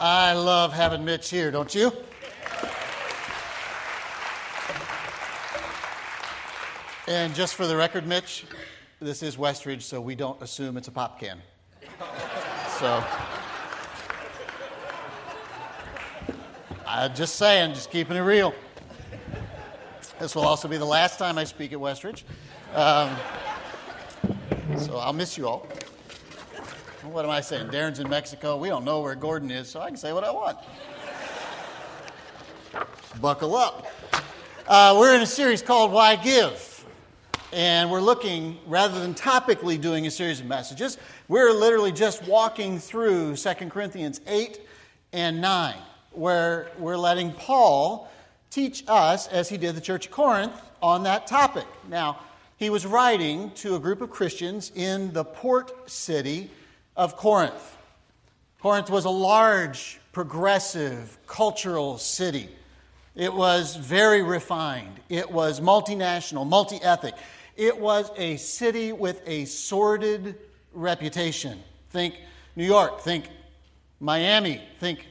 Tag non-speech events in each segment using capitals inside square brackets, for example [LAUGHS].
I love having Mitch here, don't you? And just for the record, Mitch, this is Westridge, so we don't assume it's a pop can. So, I'm just saying, just keeping it real. This will also be the last time I speak at Westridge. Um, so I'll miss you all. What am I saying? Darren's in Mexico. We don't know where Gordon is, so I can say what I want. Buckle up. Uh, we're in a series called Why Give. And we're looking, rather than topically doing a series of messages, we're literally just walking through 2 Corinthians 8 and 9, where we're letting Paul teach us, as he did the Church of Corinth, on that topic. Now, he was writing to a group of Christians in the port city of Corinth. Corinth was a large, progressive, cultural city. It was very refined. It was multinational, multi ethnic. It was a city with a sordid reputation. Think New York, think Miami, think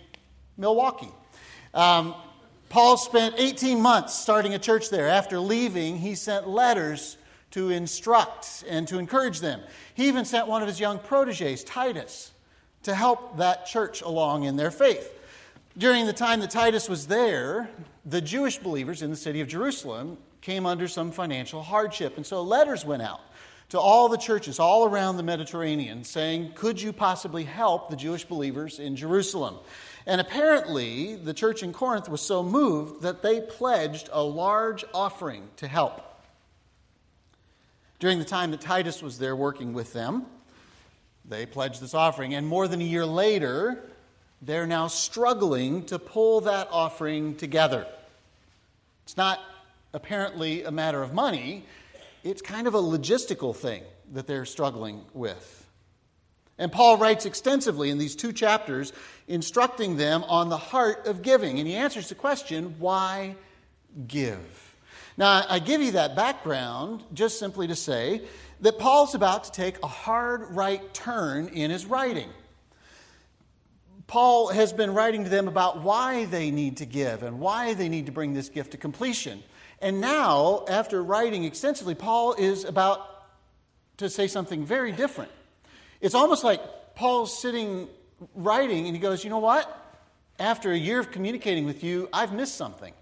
Milwaukee. Um, Paul spent 18 months starting a church there. After leaving, he sent letters to instruct and to encourage them. He even sent one of his young proteges, Titus, to help that church along in their faith. During the time that Titus was there, the Jewish believers in the city of Jerusalem came under some financial hardship. And so letters went out to all the churches all around the Mediterranean saying, Could you possibly help the Jewish believers in Jerusalem? And apparently, the church in Corinth was so moved that they pledged a large offering to help during the time that Titus was there working with them. They pledged this offering, and more than a year later, they're now struggling to pull that offering together. It's not apparently a matter of money, it's kind of a logistical thing that they're struggling with. And Paul writes extensively in these two chapters, instructing them on the heart of giving. And he answers the question why give? Now, I give you that background just simply to say that Paul's about to take a hard right turn in his writing. Paul has been writing to them about why they need to give and why they need to bring this gift to completion. And now, after writing extensively, Paul is about to say something very different. It's almost like Paul's sitting writing and he goes, You know what? After a year of communicating with you, I've missed something.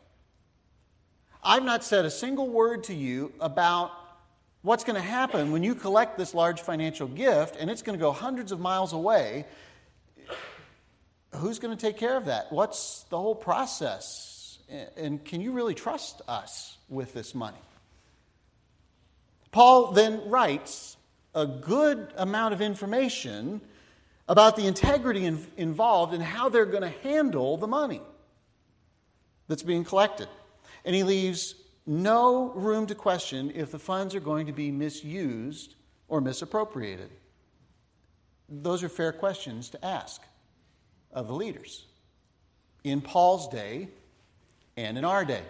I've not said a single word to you about what's going to happen when you collect this large financial gift and it's going to go hundreds of miles away. Who's going to take care of that? What's the whole process? And can you really trust us with this money? Paul then writes a good amount of information about the integrity in, involved and how they're going to handle the money that's being collected and he leaves no room to question if the funds are going to be misused or misappropriated. Those are fair questions to ask of the leaders in Paul's day and in our day.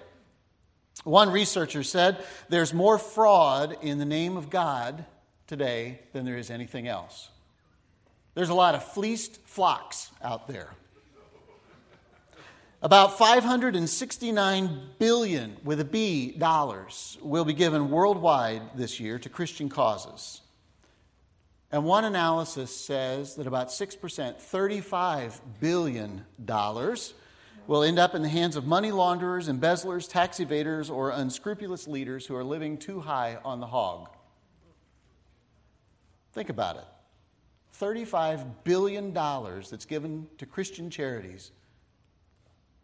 One researcher said there's more fraud in the name of God today than there is anything else. There's a lot of fleeced flocks out there. About 569 billion with a B dollars will be given worldwide this year to Christian causes. And one analysis says that about 6%, 35 billion dollars will end up in the hands of money launderers, embezzlers, tax evaders, or unscrupulous leaders who are living too high on the hog. Think about it. $35 billion that's given to Christian charities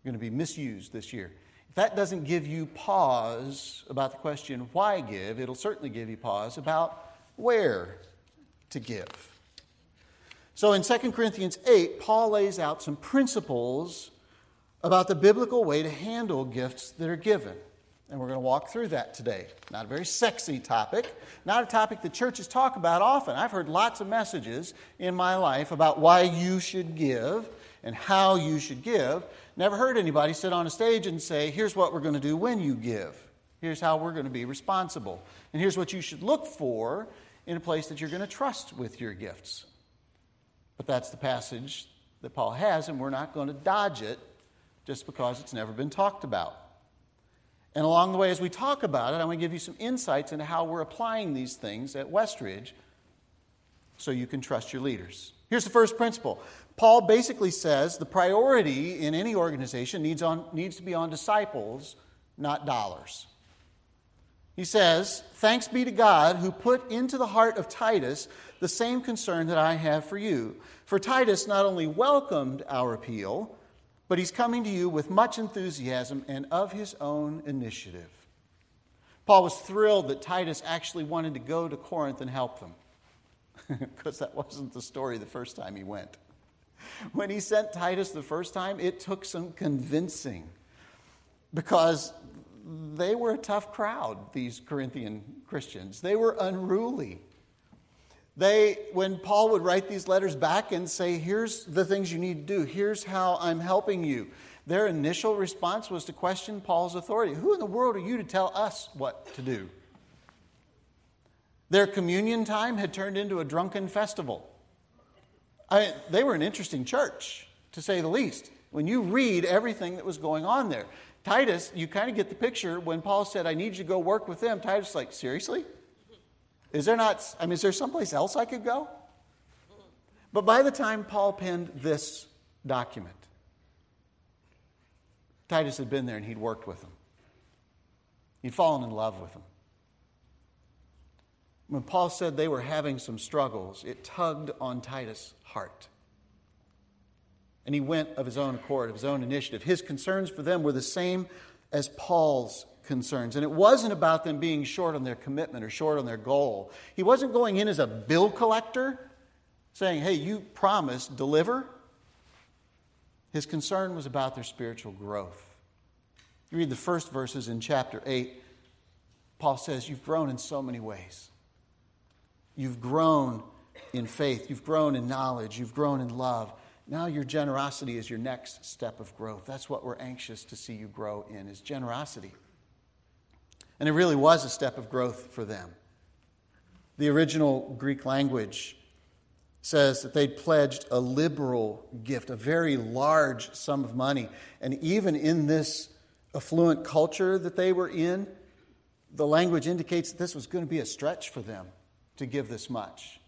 going to be misused this year. If that doesn't give you pause about the question, why give, it'll certainly give you pause about where to give. So in 2 Corinthians 8, Paul lays out some principles about the biblical way to handle gifts that are given. And we're going to walk through that today. Not a very sexy topic, not a topic that churches talk about often. I've heard lots of messages in my life about why you should give and how you should give. Never heard anybody sit on a stage and say, here's what we're going to do when you give. Here's how we're going to be responsible. And here's what you should look for in a place that you're going to trust with your gifts. But that's the passage that Paul has, and we're not going to dodge it just because it's never been talked about. And along the way, as we talk about it, I want to give you some insights into how we're applying these things at Westridge so you can trust your leaders. Here's the first principle Paul basically says the priority in any organization needs, on, needs to be on disciples, not dollars. He says, Thanks be to God who put into the heart of Titus the same concern that I have for you. For Titus not only welcomed our appeal, but he's coming to you with much enthusiasm and of his own initiative. Paul was thrilled that Titus actually wanted to go to Corinth and help them, [LAUGHS] because that wasn't the story the first time he went. [LAUGHS] When he sent Titus the first time, it took some convincing because they were a tough crowd, these Corinthian Christians. They were unruly. They, when Paul would write these letters back and say, Here's the things you need to do, here's how I'm helping you, their initial response was to question Paul's authority. Who in the world are you to tell us what to do? Their communion time had turned into a drunken festival. I, they were an interesting church, to say the least, when you read everything that was going on there. Titus, you kind of get the picture when Paul said, I need you to go work with them. Titus like, seriously? Is there not, I mean, is there someplace else I could go? But by the time Paul penned this document, Titus had been there and he'd worked with them. He'd fallen in love with them. When Paul said they were having some struggles, it tugged on Titus' heart. And he went of his own accord, of his own initiative. His concerns for them were the same as Paul's concerns. And it wasn't about them being short on their commitment or short on their goal. He wasn't going in as a bill collector saying, hey, you promised, deliver. His concern was about their spiritual growth. You read the first verses in chapter 8, Paul says, You've grown in so many ways. You've grown in faith, you've grown in knowledge, you've grown in love. Now your generosity is your next step of growth. That's what we're anxious to see you grow in is generosity. And it really was a step of growth for them. The original Greek language says that they'd pledged a liberal gift, a very large sum of money. And even in this affluent culture that they were in, the language indicates that this was going to be a stretch for them to give this much.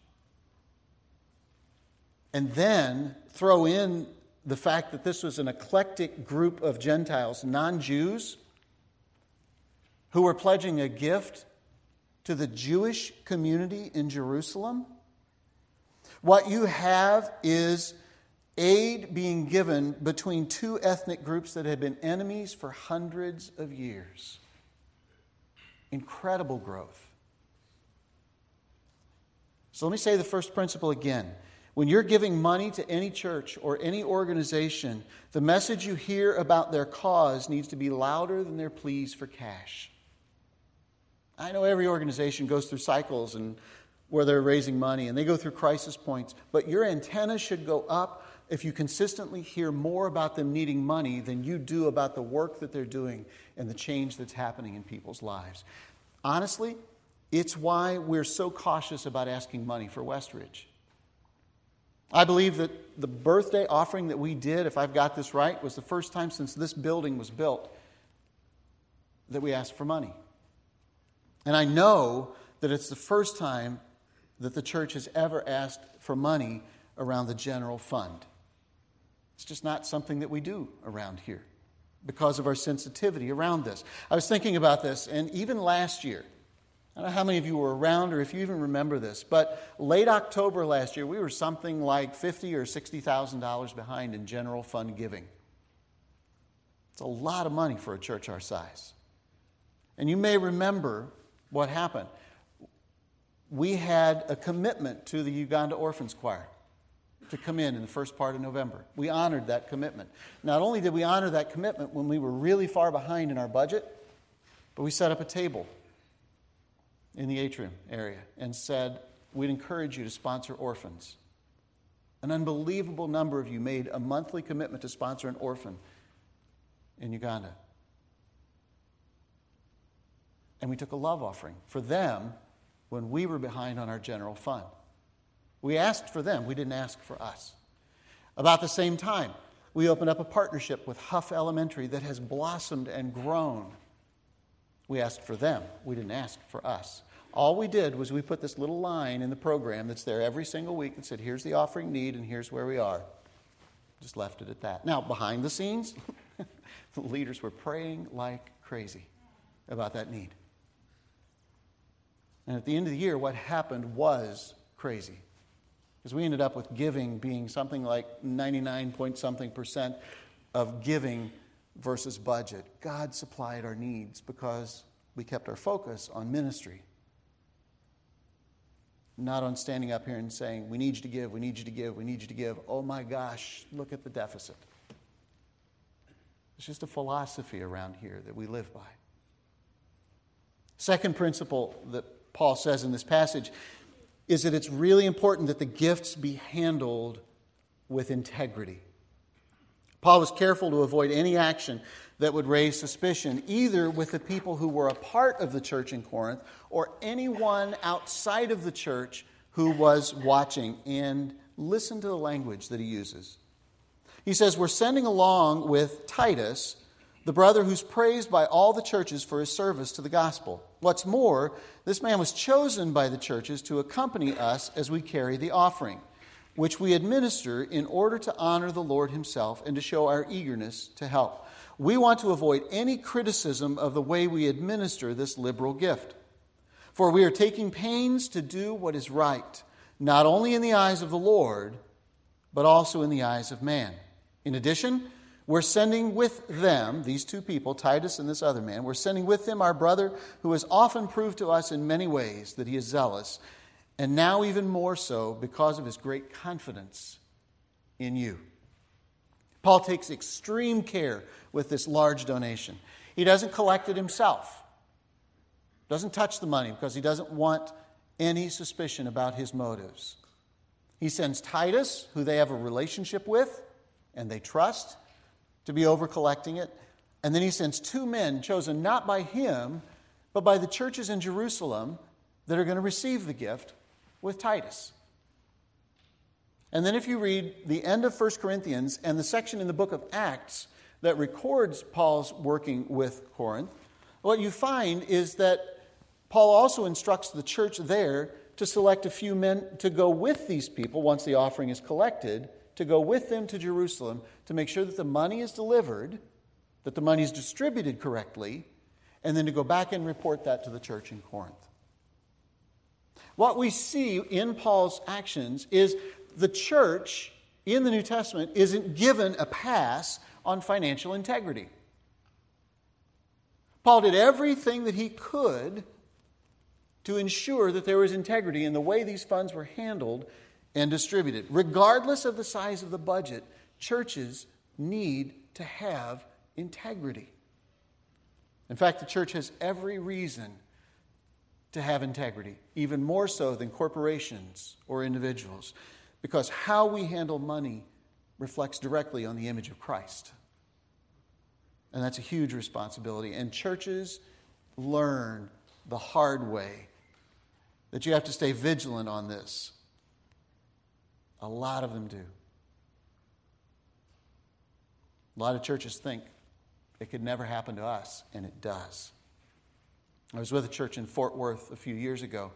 And then throw in the fact that this was an eclectic group of Gentiles, non Jews, who were pledging a gift to the Jewish community in Jerusalem. What you have is aid being given between two ethnic groups that had been enemies for hundreds of years. Incredible growth. So let me say the first principle again. When you're giving money to any church or any organization, the message you hear about their cause needs to be louder than their pleas for cash. I know every organization goes through cycles and where they're raising money and they go through crisis points, but your antenna should go up if you consistently hear more about them needing money than you do about the work that they're doing and the change that's happening in people's lives. Honestly, it's why we're so cautious about asking money for Westridge. I believe that the birthday offering that we did, if I've got this right, was the first time since this building was built that we asked for money. And I know that it's the first time that the church has ever asked for money around the general fund. It's just not something that we do around here because of our sensitivity around this. I was thinking about this, and even last year, I don't know how many of you were around or if you even remember this, but late October last year, we were something like fifty or sixty thousand dollars behind in general fund giving. It's a lot of money for a church our size. And you may remember what happened. We had a commitment to the Uganda Orphans Choir to come in in the first part of November. We honored that commitment. Not only did we honor that commitment when we were really far behind in our budget, but we set up a table in the atrium area and said, We'd encourage you to sponsor orphans. An unbelievable number of you made a monthly commitment to sponsor an orphan in Uganda. And we took a love offering for them when we were behind on our general fund. We asked for them, we didn't ask for us. About the same time, we opened up a partnership with Huff Elementary that has blossomed and grown. We asked for them, we didn't ask for us. All we did was we put this little line in the program that's there every single week that said, here's the offering need and here's where we are. Just left it at that. Now, behind the scenes, [LAUGHS] the leaders were praying like crazy about that need. And at the end of the year, what happened was crazy. Because we ended up with giving being something like 99 point something percent of giving versus budget. God supplied our needs because we kept our focus on ministry, not on standing up here and saying, We need you to give, we need you to give, we need you to give. Oh my gosh, look at the deficit. It's just a philosophy around here that we live by. Second principle that Paul says in this passage is that it's really important that the gifts be handled with integrity. Paul was careful to avoid any action that would raise suspicion, either with the people who were a part of the church in Corinth or anyone outside of the church who was watching. And listen to the language that he uses. He says, We're sending along with Titus, the brother who's praised by all the churches for his service to the gospel. What's more, this man was chosen by the churches to accompany us as we carry the offering which we administer in order to honor the Lord Himself and to show our eagerness to help. We want to avoid any criticism of the way we administer this liberal gift. For we are taking pains to do what is right, not only in the eyes of the Lord, but also in the eyes of man. In addition, we're sending with them, these two people, Titus and this other man, we're sending with them our brother who has often proved to us in many ways that he is zealous and now even more so because of his great confidence in you. Paul takes extreme care with this large donation. He doesn't collect it himself, doesn't touch the money because he doesn't want any suspicion about his motives. He sends Titus, who they have a relationship with and they trust, to be over collecting it. And then he sends two men chosen not by him, but by the churches in Jerusalem that are going to receive the gift with Titus. And then, if you read the end of 1 Corinthians and the section in the book of Acts that records Paul's working with Corinth, what you find is that Paul also instructs the church there to select a few men to go with these people once the offering is collected, to go with them to Jerusalem to make sure that the money is delivered, that the money is distributed correctly, and then to go back and report that to the church in Corinth. What we see in Paul's actions is the church in the New Testament isn't given a pass on financial integrity. Paul did everything that he could to ensure that there was integrity in the way these funds were handled and distributed. Regardless of the size of the budget, churches need to have integrity. In fact, the church has every reason to have integrity, even more so than corporations or individuals, because how we handle money reflects directly on the image of Christ. And that's a huge responsibility. And churches learn the hard way that you have to stay vigilant on this. A lot of them do. A lot of churches think it could never happen to us, and it does. I was with a church in Fort Worth a few years ago.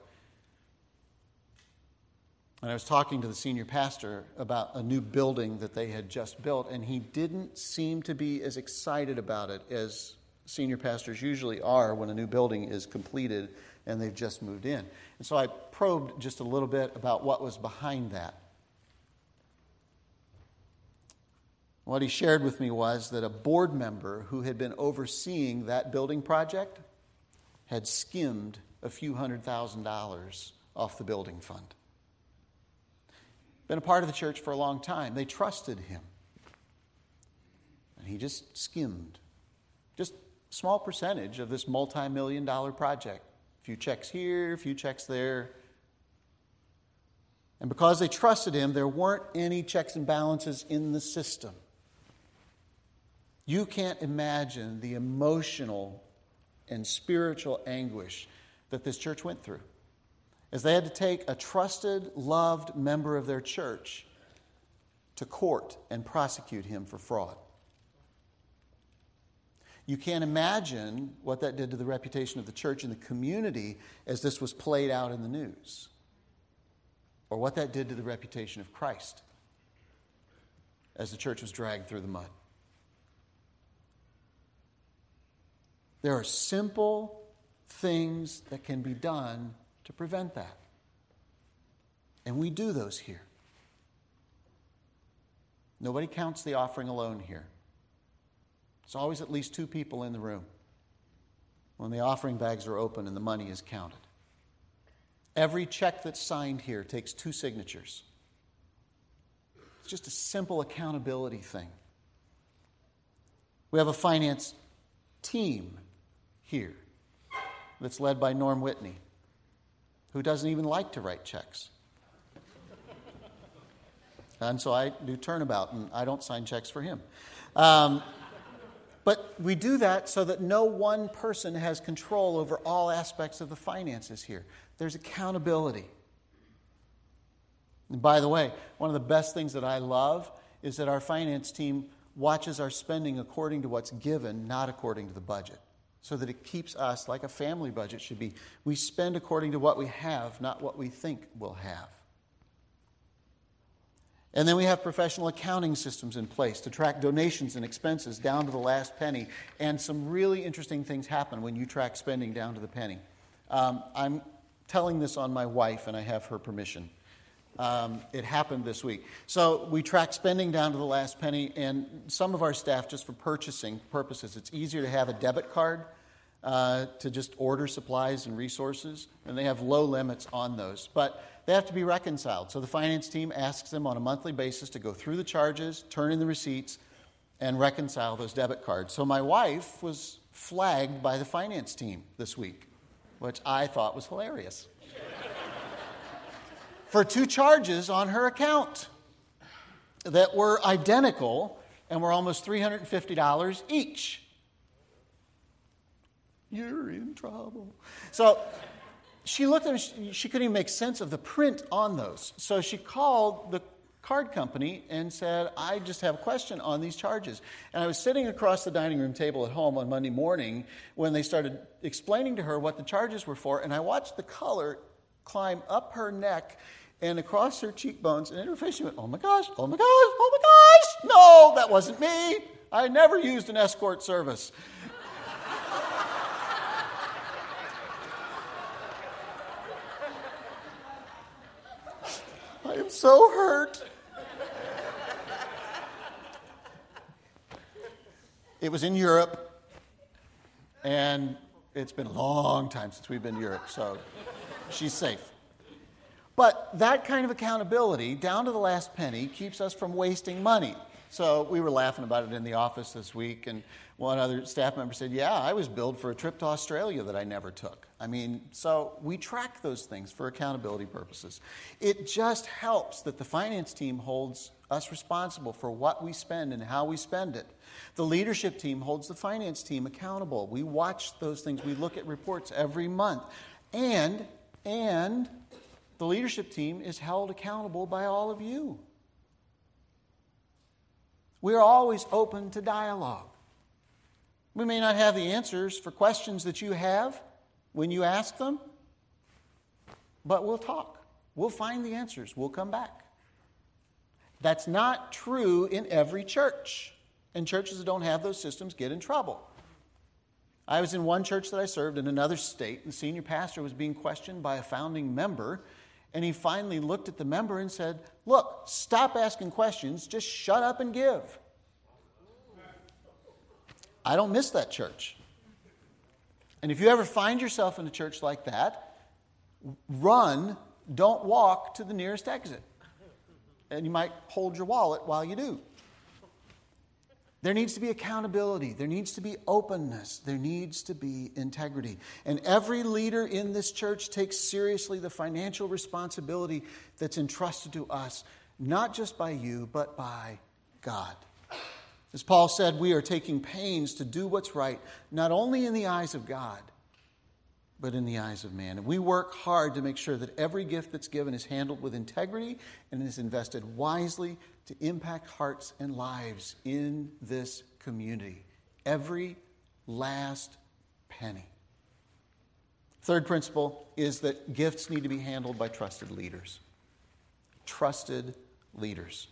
And I was talking to the senior pastor about a new building that they had just built, and he didn't seem to be as excited about it as senior pastors usually are when a new building is completed and they've just moved in. And so I probed just a little bit about what was behind that. What he shared with me was that a board member who had been overseeing that building project had skimmed a few hundred thousand dollars off the building fund. Been a part of the church for a long time. They trusted him. And he just skimmed. Just small percentage of this multi-million dollar project. A few checks here, a few checks there. And because they trusted him, there weren't any checks and balances in the system. You can't imagine the emotional and spiritual anguish that this church went through. As they had to take a trusted, loved member of their church to court and prosecute him for fraud. You can't imagine what that did to the reputation of the church and the community as this was played out in the news, or what that did to the reputation of Christ as the church was dragged through the mud. There are simple things that can be done to prevent that. And we do those here. Nobody counts the offering alone here. There's always at least two people in the room when the offering bags are open and the money is counted. Every check that's signed here takes two signatures. It's just a simple accountability thing. We have a finance team here that's led by Norm Whitney, who doesn't even like to write checks. And so I do turnabout, and I don't sign checks for him. Um, but we do that so that no one person has control over all aspects of the finances here. There's accountability. And by the way, one of the best things that I love is that our finance team watches our spending according to what's given, not according to the budget so that it keeps us like a family budget should be. We spend according to what we have, not what we think we'll have. And then we have professional accounting systems in place to track donations and expenses down to the last penny. And some really interesting things happen when you track spending down to the penny. Um, I'm telling this on my wife, and I have her permission. Um, it happened this week. So we track spending down to the last penny, and some of our staff, just for purchasing purposes, it's easier to have a debit card uh, to just order supplies and resources, and they have low limits on those. But they have to be reconciled. So the finance team asks them on a monthly basis to go through the charges, turn in the receipts, and reconcile those debit cards. So my wife was flagged by the finance team this week, which I thought was hilarious. [LAUGHS] For two charges on her account that were identical and were almost $350 each you're in trouble. So she looked at them, she, she couldn't even make sense of the print on those. So she called the card company and said, I just have a question on these charges. And I was sitting across the dining room table at home on Monday morning when they started explaining to her what the charges were for, and I watched the color climb up her neck and across her cheekbones, and in her face she went, Oh my gosh, oh my gosh, oh my gosh, no, that wasn't me. I never used an escort service. Am so hurt. it was in Europe, and it's been a long time since we've been to Europe, so she's safe. But that kind of accountability, down to the last penny, keeps us from wasting money. So we were laughing about it in the office this week, and one other staff member said, Yeah, I was billed for a trip to Australia that I never took. I mean, so we track those things for accountability purposes. It just helps that the finance team holds us responsible for what we spend and how we spend it. The leadership team holds the finance team accountable. We watch those things, we look at reports every month. And, and, the leadership team is held accountable by all of you. We're always open to dialogue. We may not have the answers for questions that you have when you ask them, but we'll talk. We'll find the answers. We'll come back. That's not true in every church. And churches that don't have those systems get in trouble. I was in one church that I served in another state, and the senior pastor was being questioned by a founding member. And he finally looked at the member and said, Look, stop asking questions, just shut up and give. I don't miss that church. And if you ever find yourself in a church like that, run, don't walk to the nearest exit. And you might hold your wallet while you do. There needs to be accountability. There needs to be openness. There needs to be integrity. And every leader in this church takes seriously the financial responsibility that's entrusted to us, not just by you, but by God. As Paul said, we are taking pains to do what's right, not only in the eyes of God, but in the eyes of man. And we work hard to make sure that every gift that's given is handled with integrity and is invested wisely to impact hearts and lives in this community. Every last penny. Third principle is that gifts need to be handled by trusted leaders. Trusted leaders.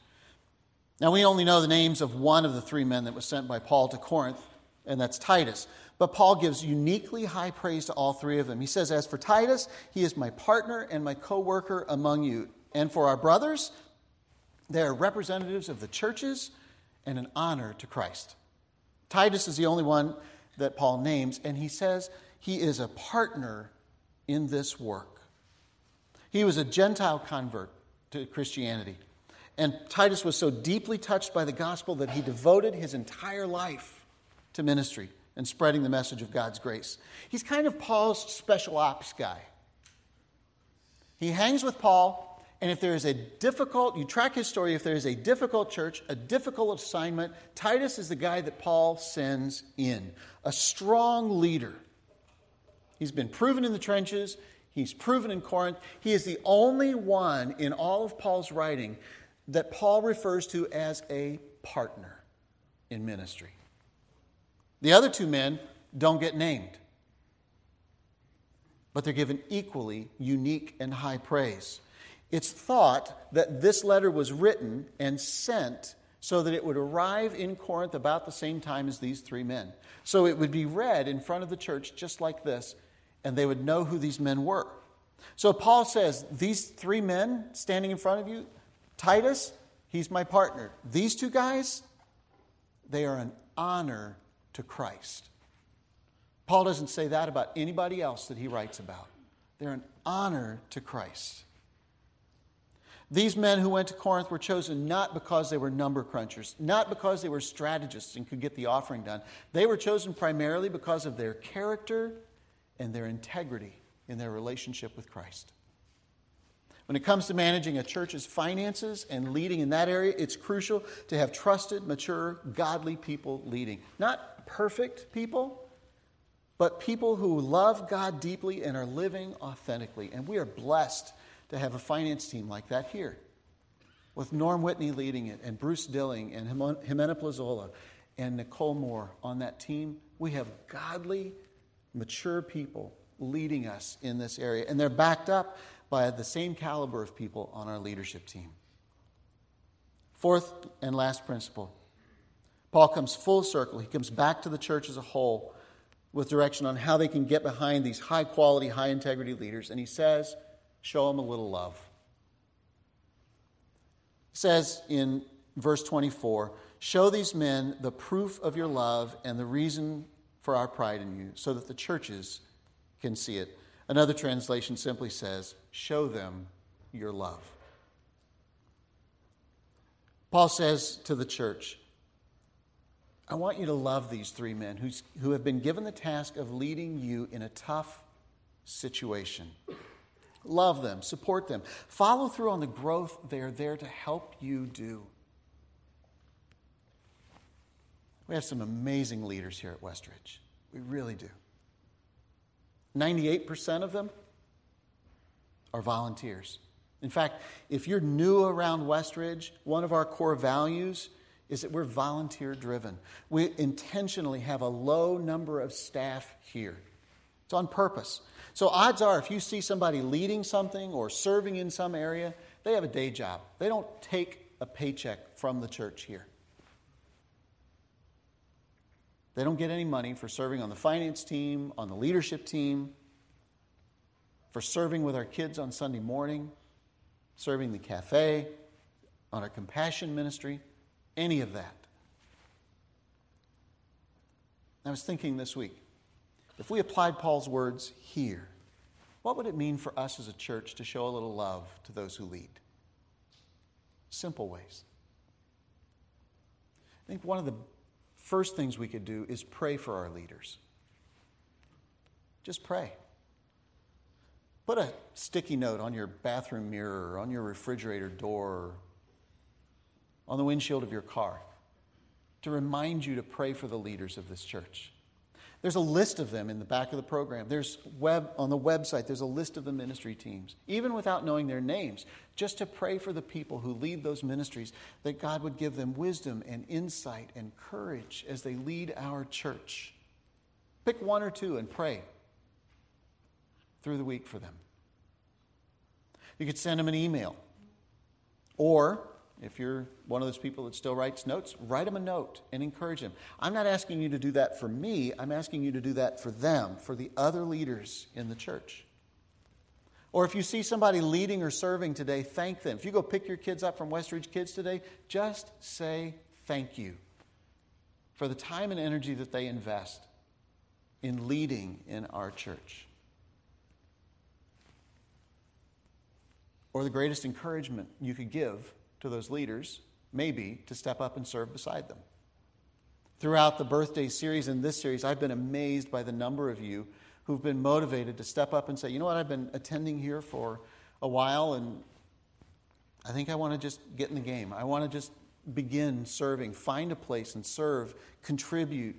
Now, we only know the names of one of the three men that was sent by Paul to Corinth, and that's Titus. But Paul gives uniquely high praise to all three of them. He says, As for Titus, he is my partner and my co worker among you. And for our brothers, they are representatives of the churches and an honor to Christ. Titus is the only one that Paul names, and he says he is a partner in this work. He was a Gentile convert to Christianity. And Titus was so deeply touched by the gospel that he devoted his entire life to ministry and spreading the message of God's grace. He's kind of Paul's special ops guy. He hangs with Paul, and if there is a difficult, you track his story, if there is a difficult church, a difficult assignment, Titus is the guy that Paul sends in, a strong leader. He's been proven in the trenches, he's proven in Corinth. He is the only one in all of Paul's writing that Paul refers to as a partner in ministry. The other two men don't get named, but they're given equally unique and high praise. It's thought that this letter was written and sent so that it would arrive in Corinth about the same time as these three men. So it would be read in front of the church just like this, and they would know who these men were. So Paul says, These three men standing in front of you, Titus, he's my partner. These two guys, they are an honor to Christ. Paul doesn't say that about anybody else that he writes about. They're an honor to Christ. These men who went to Corinth were chosen not because they were number crunchers, not because they were strategists and could get the offering done. They were chosen primarily because of their character and their integrity in their relationship with Christ. When it comes to managing a church's finances and leading in that area, it's crucial to have trusted, mature, godly people leading. Not perfect people, but people who love God deeply and are living authentically. And we are blessed to have a finance team like that here, with Norm Whitney leading it, and Bruce Dilling, and Jimena Plazola, and Nicole Moore on that team. We have godly, mature people leading us in this area, and they're backed up by the same caliber of people on our leadership team. Fourth and last principle Paul comes full circle. He comes back to the church as a whole with direction on how they can get behind these high quality, high integrity leaders. And he says, show them a little love. He says in verse 24, show these men the proof of your love and the reason for our pride in you, so that the churches can see it. Another translation simply says, Show them your love. Paul says to the church, I want you to love these three men who's, who have been given the task of leading you in a tough situation. Love them, support them, follow through on the growth they are there to help you do. We have some amazing leaders here at Westridge. We really do. 98% of them are volunteers. In fact, if you're new around Westridge, one of our core values is that we're volunteer driven. We intentionally have a low number of staff here. It's on purpose. So, odds are, if you see somebody leading something or serving in some area, they have a day job. They don't take a paycheck from the church here. They don't get any money for serving on the finance team, on the leadership team, for serving with our kids on Sunday morning, serving the cafe, on our compassion ministry, any of that. I was thinking this week if we applied Paul's words here, what would it mean for us as a church to show a little love to those who lead? Simple ways. I think one of the first things we could do is pray for our leaders. Just pray. Put a sticky note on your bathroom mirror, on your refrigerator door, on the windshield of your car to remind you to pray for the leaders of this church. There's a list of them in the back of the program. There's web on the website, there's a list of the ministry teams, even without knowing their names, just to pray for the people who lead those ministries, that God would give them wisdom and insight and courage as they lead our church. Pick one or two and pray through the week for them. You could send them an email. Or if you're one of those people that still writes notes, write them a note and encourage them. I'm not asking you to do that for me, I'm asking you to do that for them, for the other leaders in the church. Or if you see somebody leading or serving today, thank them. If you go pick your kids up from Westridge Kids today, just say thank you for the time and energy that they invest in leading in our church. Or the greatest encouragement you could give to those leaders maybe, to step up and serve beside them. Throughout the birthday series and this series, I've been amazed by the number of you who've been motivated to step up and say, you know what, I've been attending here for a while and I think I want to just get in the game. I want to just begin serving, find a place and serve, contribute,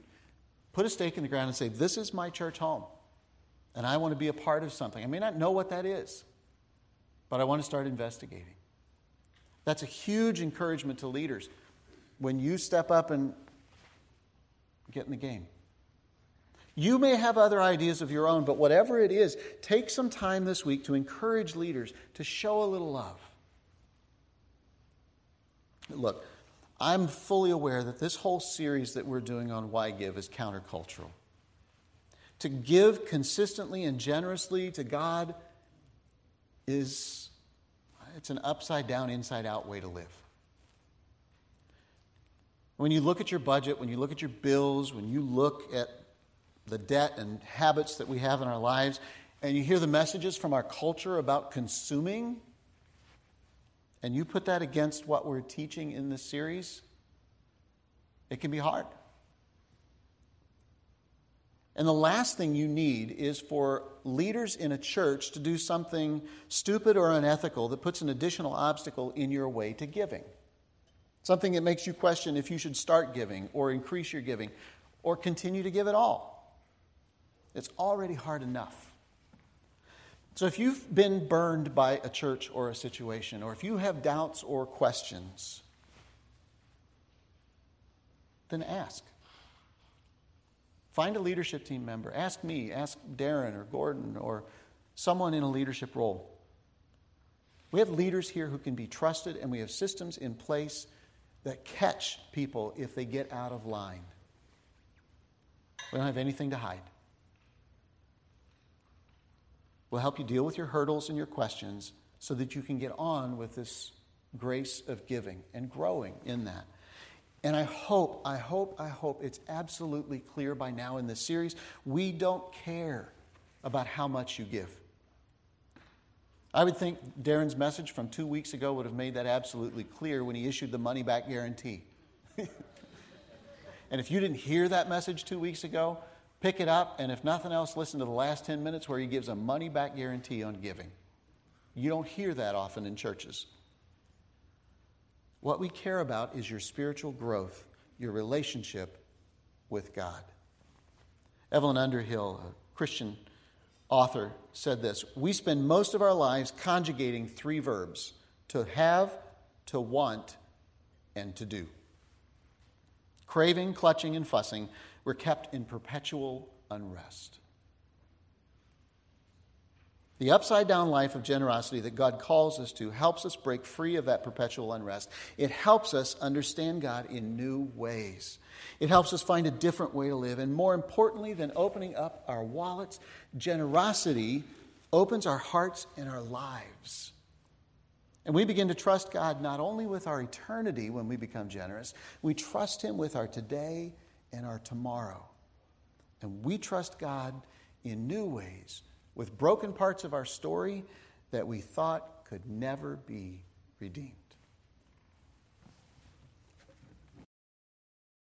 put a stake in the ground and say, this is my church home and I want to be a part of something. I may not know what that is, but I want to start investigating. That's a huge encouragement to leaders when you step up and get in the game. You may have other ideas of your own, but whatever it is, take some time this week to encourage leaders to show a little love. Look, I'm fully aware that this whole series that we're doing on Why Give is countercultural. To give consistently and generously to God is it's an upside down, inside out way to live. When you look at your budget, when you look at your bills, when you look at the debt and habits that we have in our lives, and you hear the messages from our culture about consuming, and you put that against what we're teaching in this series, it can be hard. And the last thing you need is for leaders in a church to do something stupid or unethical that puts an additional obstacle in your way to giving. Something that makes you question if you should start giving or increase your giving or continue to give at all. It's already hard enough. So if you've been burned by a church or a situation, or if you have doubts or questions, then ask. Find a leadership team member. Ask me, ask Darren or Gordon or someone in a leadership role. We have leaders here who can be trusted, and we have systems in place that catch people if they get out of line. We don't have anything to hide. We'll help you deal with your hurdles and your questions so that you can get on with this grace of giving and growing in that. And I hope, I hope, I hope it's absolutely clear by now in this series we don't care about how much you give. I would think Darren's message from two weeks ago would have made that absolutely clear when he issued the money back guarantee. [LAUGHS] and if you didn't hear that message two weeks ago, pick it up, and if nothing else, listen to the last 10 minutes where he gives a money back guarantee on giving. You don't hear that often in churches. What we care about is your spiritual growth, your relationship with God. Evelyn Underhill, a Christian author, said this We spend most of our lives conjugating three verbs to have, to want, and to do. Craving, clutching, and fussing, we're kept in perpetual unrest. The upside down life of generosity that God calls us to helps us break free of that perpetual unrest. It helps us understand God in new ways. It helps us find a different way to live. And more importantly than opening up our wallets, generosity opens our hearts and our lives. And we begin to trust God not only with our eternity when we become generous, we trust Him with our today and our tomorrow. And we trust God in new ways with broken parts of our story that we thought could never be redeemed.